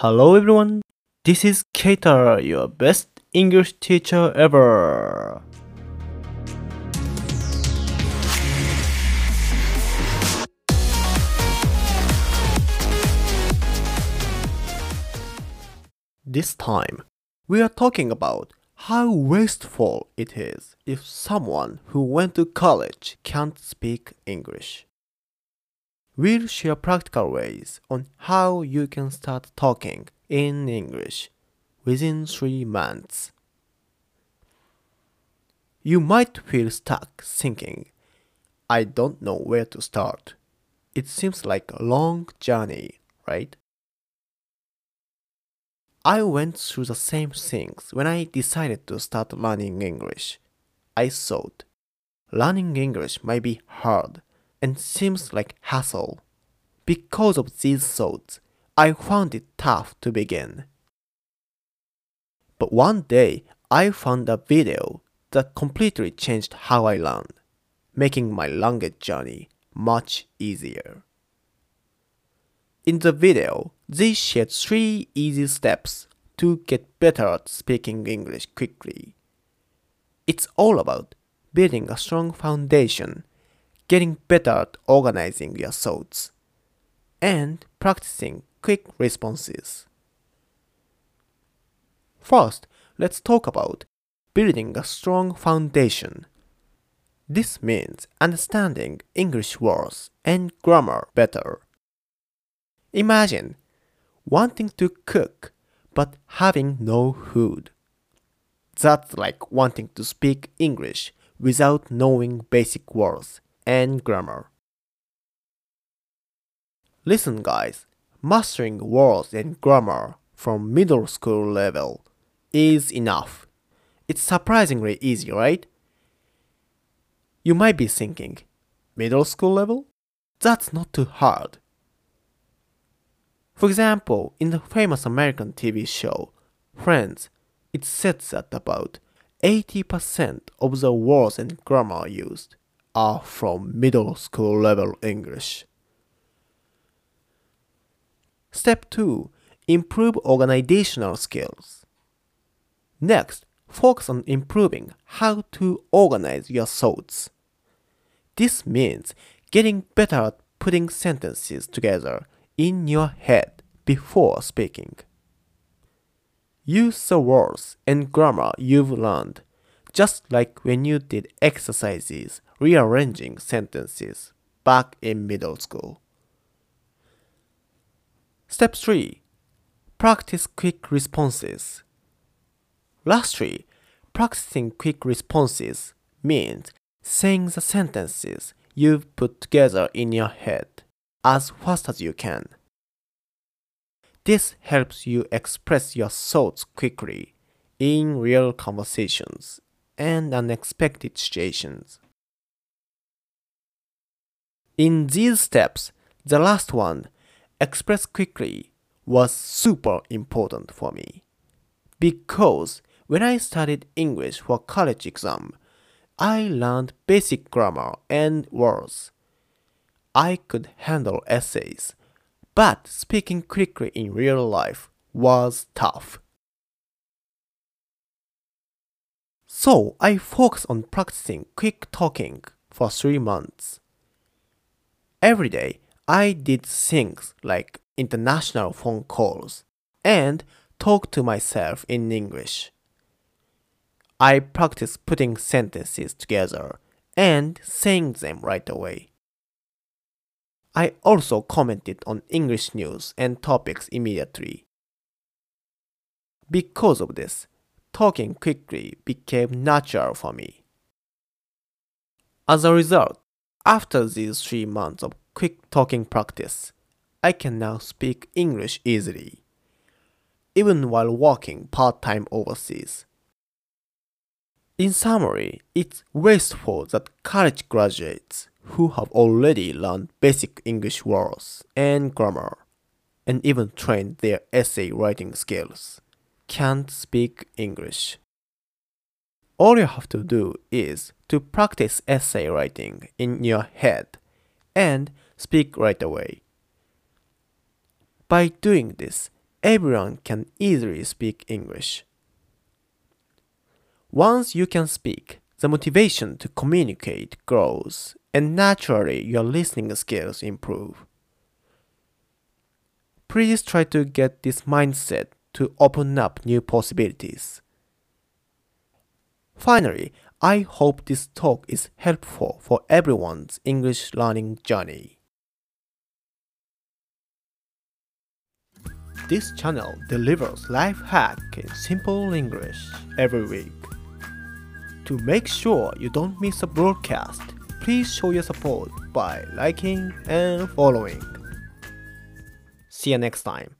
Hello everyone, this is Keita, your best English teacher ever. This time, we are talking about how wasteful it is if someone who went to college can't speak English. We'll share practical ways on how you can start talking in English within three months. You might feel stuck thinking, I don't know where to start. It seems like a long journey, right? I went through the same things when I decided to start learning English. I thought learning English might be hard and seems like hassle. Because of these thoughts, I found it tough to begin. But one day, I found a video that completely changed how I learned, making my language journey much easier. In the video, they shared three easy steps to get better at speaking English quickly. It's all about building a strong foundation, getting better at organizing your thoughts, and practicing quick responses. First, let's talk about building a strong foundation. This means understanding English words and grammar better. Imagine wanting to cook but having no food. That's like wanting to speak English without knowing basic words and grammar. Listen, guys, mastering words and grammar from middle school level is enough. It's surprisingly easy, right? You might be thinking, middle school level? That's not too hard. For example, in the famous American TV show Friends, it said that about 80% of the words and grammar used are from middle school level English. Step 2 Improve organizational skills. Next, focus on improving how to organize your thoughts. This means getting better at putting sentences together in your head before speaking. Use the words and grammar you've learned, just like when you did exercises rearranging sentences back in middle school. Step 3 Practice quick responses. Lastly, practicing quick responses means saying the sentences you've put together in your head as fast as you can. This helps you express your thoughts quickly in real conversations and unexpected situations. In these steps, the last one, express quickly, was super important for me. Because when I studied English for college exam, I learned basic grammar and words I could handle essays, but speaking quickly in real life was tough. So I focused on practicing quick talking for three months. Every day, I did things like international phone calls and talk to myself in English. I practiced putting sentences together and saying them right away. I also commented on English news and topics immediately. Because of this, talking quickly became natural for me. As a result, after these three months of quick talking practice, I can now speak English easily, even while working part time overseas. In summary, it's wasteful that college graduates who have already learned basic English words and grammar, and even trained their essay writing skills, can't speak English. All you have to do is to practice essay writing in your head and speak right away. By doing this, everyone can easily speak English. Once you can speak, the motivation to communicate grows and naturally your listening skills improve. Please try to get this mindset to open up new possibilities. Finally, I hope this talk is helpful for everyone's English learning journey. This channel delivers life hack in simple English every week. To make sure you don't miss a broadcast, please show your support by liking and following. See you next time.